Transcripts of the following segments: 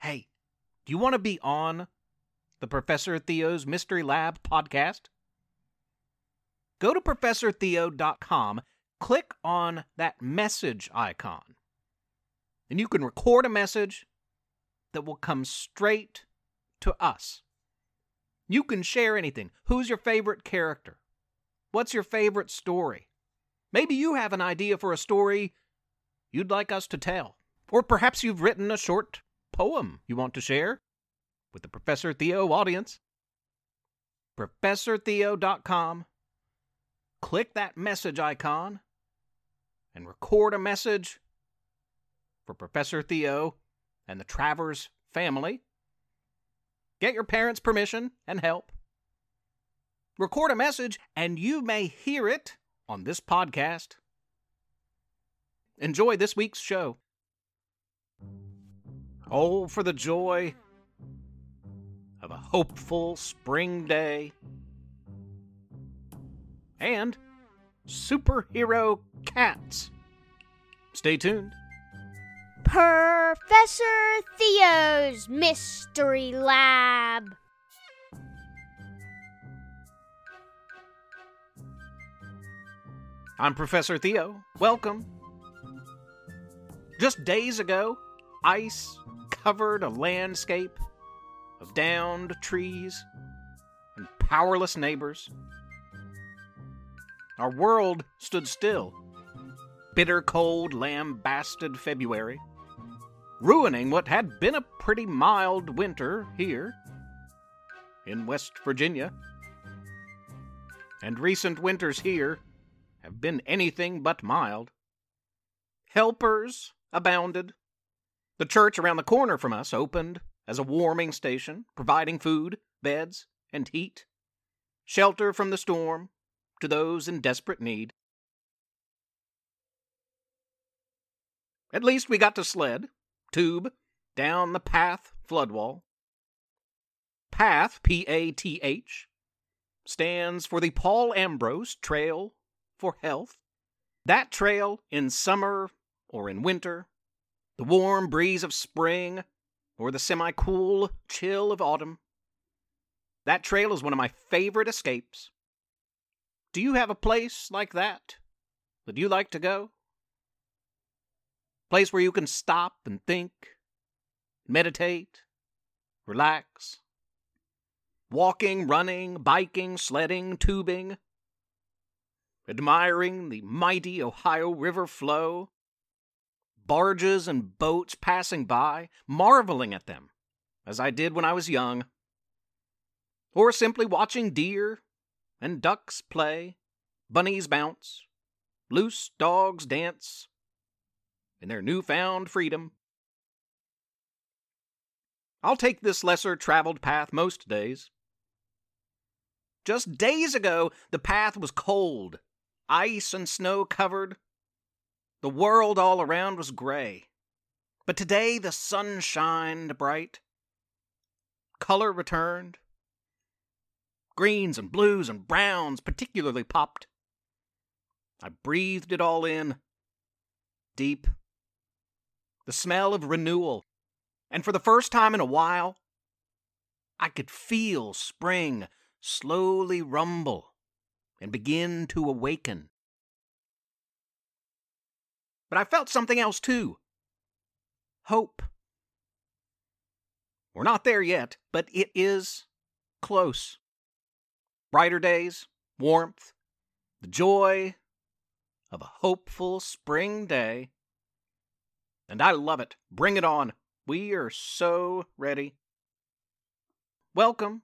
Hey, do you want to be on the Professor Theo's Mystery Lab podcast? Go to ProfessorTheo.com, click on that message icon, and you can record a message that will come straight to us. You can share anything. Who's your favorite character? What's your favorite story? Maybe you have an idea for a story you'd like us to tell. Or perhaps you've written a short poem you want to share with the Professor Theo audience. ProfessorTheo.com. Click that message icon and record a message for Professor Theo and the Travers family. Get your parents' permission and help. Record a message, and you may hear it on this podcast. Enjoy this week's show. Oh, for the joy of a hopeful spring day and superhero cats. Stay tuned. Professor Theo's Mystery Lab. I'm Professor Theo. Welcome. Just days ago, ice covered a landscape of downed trees and powerless neighbors. Our world stood still. Bitter cold, lambasted February, ruining what had been a pretty mild winter here in West Virginia. And recent winters here have been anything but mild. Helpers abounded. The church around the corner from us opened as a warming station, providing food, beds, and heat, shelter from the storm to those in desperate need. At least we got to sled, tube, down the path floodwall. PATH, P A T H, stands for the Paul Ambrose Trail for Health. That trail in summer or in winter, the warm breeze of spring or the semi cool chill of autumn. That trail is one of my favorite escapes. Do you have a place like that that you like to go? Place where you can stop and think, meditate, relax. Walking, running, biking, sledding, tubing. Admiring the mighty Ohio River flow. Barges and boats passing by, marveling at them, as I did when I was young. Or simply watching deer and ducks play, bunnies bounce, loose dogs dance in their newfound freedom. I'll take this lesser traveled path most days. Just days ago, the path was cold, ice and snow covered. The world all around was gray. But today the sun shined bright. Color returned. Greens and blues and browns particularly popped. I breathed it all in. Deep. The smell of renewal. And for the first time in a while, I could feel spring slowly rumble and begin to awaken. But I felt something else too hope. We're not there yet, but it is close. Brighter days, warmth, the joy of a hopeful spring day. And I love it. Bring it on. We are so ready. Welcome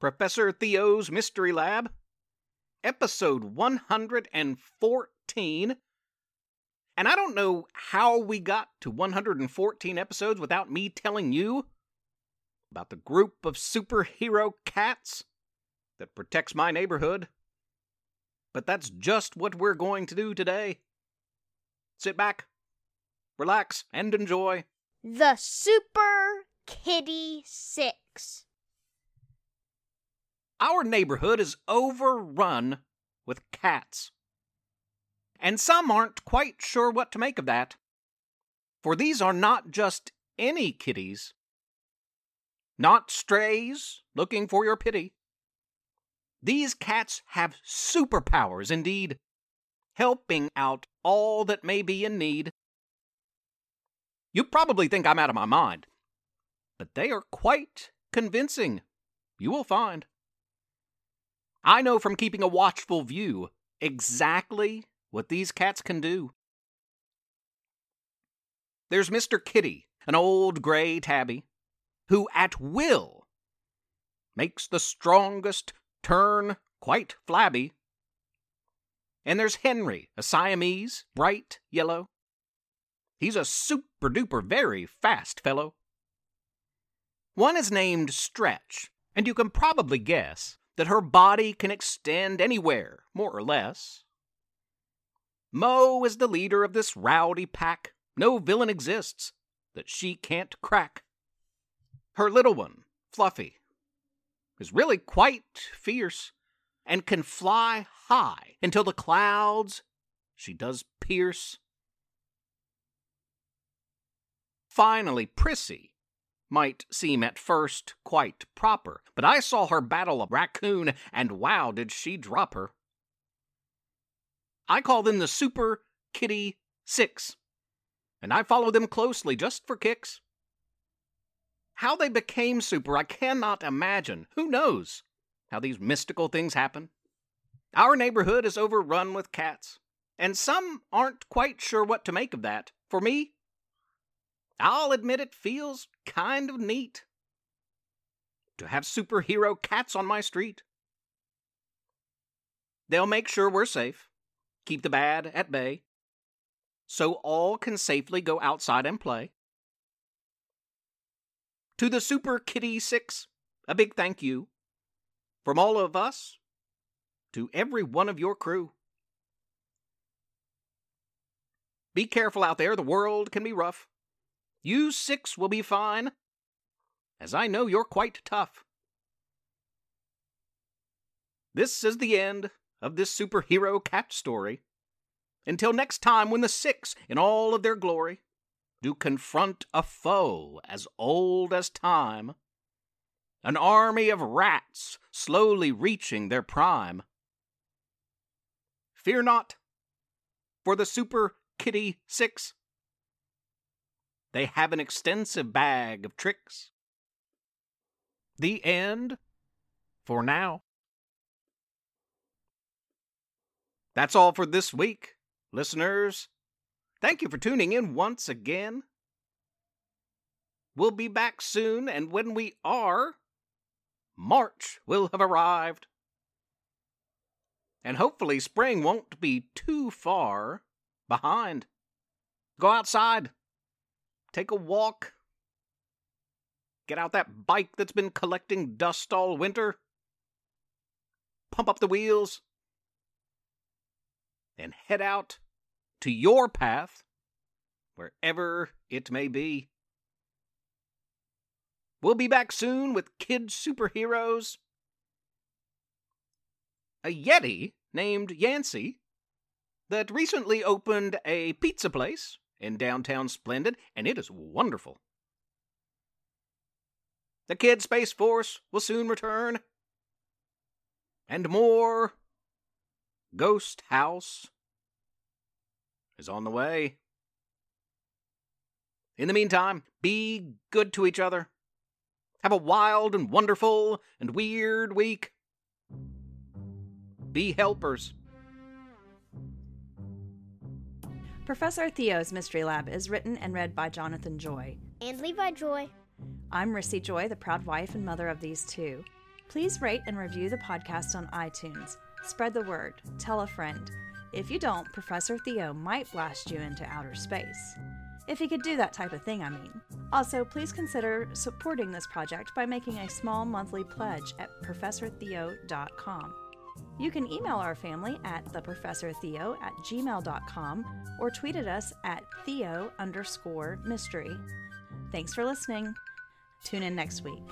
Professor Theo's Mystery Lab, episode 114. And I don't know how we got to 114 episodes without me telling you about the group of superhero cats that protects my neighborhood. But that's just what we're going to do today. Sit back, relax, and enjoy. The Super Kitty Six. Our neighborhood is overrun with cats. And some aren't quite sure what to make of that. For these are not just any kitties. Not strays looking for your pity. These cats have superpowers indeed, helping out all that may be in need. You probably think I'm out of my mind, but they are quite convincing, you will find. I know from keeping a watchful view exactly what these cats can do. There's Mr. Kitty, an old gray tabby, who at will makes the strongest turn quite flabby. And there's Henry, a Siamese, bright yellow. He's a super duper very fast fellow. One is named Stretch, and you can probably guess that her body can extend anywhere, more or less. Mo is the leader of this rowdy pack. No villain exists that she can't crack. Her little one, Fluffy, is really quite fierce and can fly high until the clouds she does pierce. Finally, Prissy might seem at first quite proper, but I saw her battle a raccoon, and wow, did she drop her. I call them the Super Kitty Six, and I follow them closely just for kicks. How they became super, I cannot imagine. Who knows how these mystical things happen? Our neighborhood is overrun with cats, and some aren't quite sure what to make of that. For me, I'll admit it feels kind of neat to have superhero cats on my street. They'll make sure we're safe, keep the bad at bay, so all can safely go outside and play. To the Super Kitty Six, a big thank you. From all of us to every one of your crew. Be careful out there, the world can be rough. You six will be fine, as I know you're quite tough. This is the end of this superhero cat story. Until next time, when the six, in all of their glory, do confront a foe as old as time, an army of rats slowly reaching their prime. Fear not, for the Super Kitty Six. They have an extensive bag of tricks. The end for now. That's all for this week, listeners. Thank you for tuning in once again. We'll be back soon, and when we are, March will have arrived. And hopefully, spring won't be too far behind. Go outside, take a walk, get out that bike that's been collecting dust all winter, pump up the wheels, and head out to your path, wherever it may be. We'll be back soon with kid superheroes. A Yeti named Yancey that recently opened a pizza place in downtown Splendid, and it is wonderful. The Kid Space Force will soon return. And more Ghost House is on the way. In the meantime, be good to each other. Have a wild and wonderful and weird week. Be helpers. Professor Theo's Mystery Lab is written and read by Jonathan Joy. And Levi Joy. I'm Rissy Joy, the proud wife and mother of these two. Please rate and review the podcast on iTunes. Spread the word. Tell a friend. If you don't, Professor Theo might blast you into outer space. If he could do that type of thing, I mean. Also, please consider supporting this project by making a small monthly pledge at ProfessorTheo.com. You can email our family at theprofessortheo at gmail.com or tweet at us at theo underscore mystery. Thanks for listening. Tune in next week.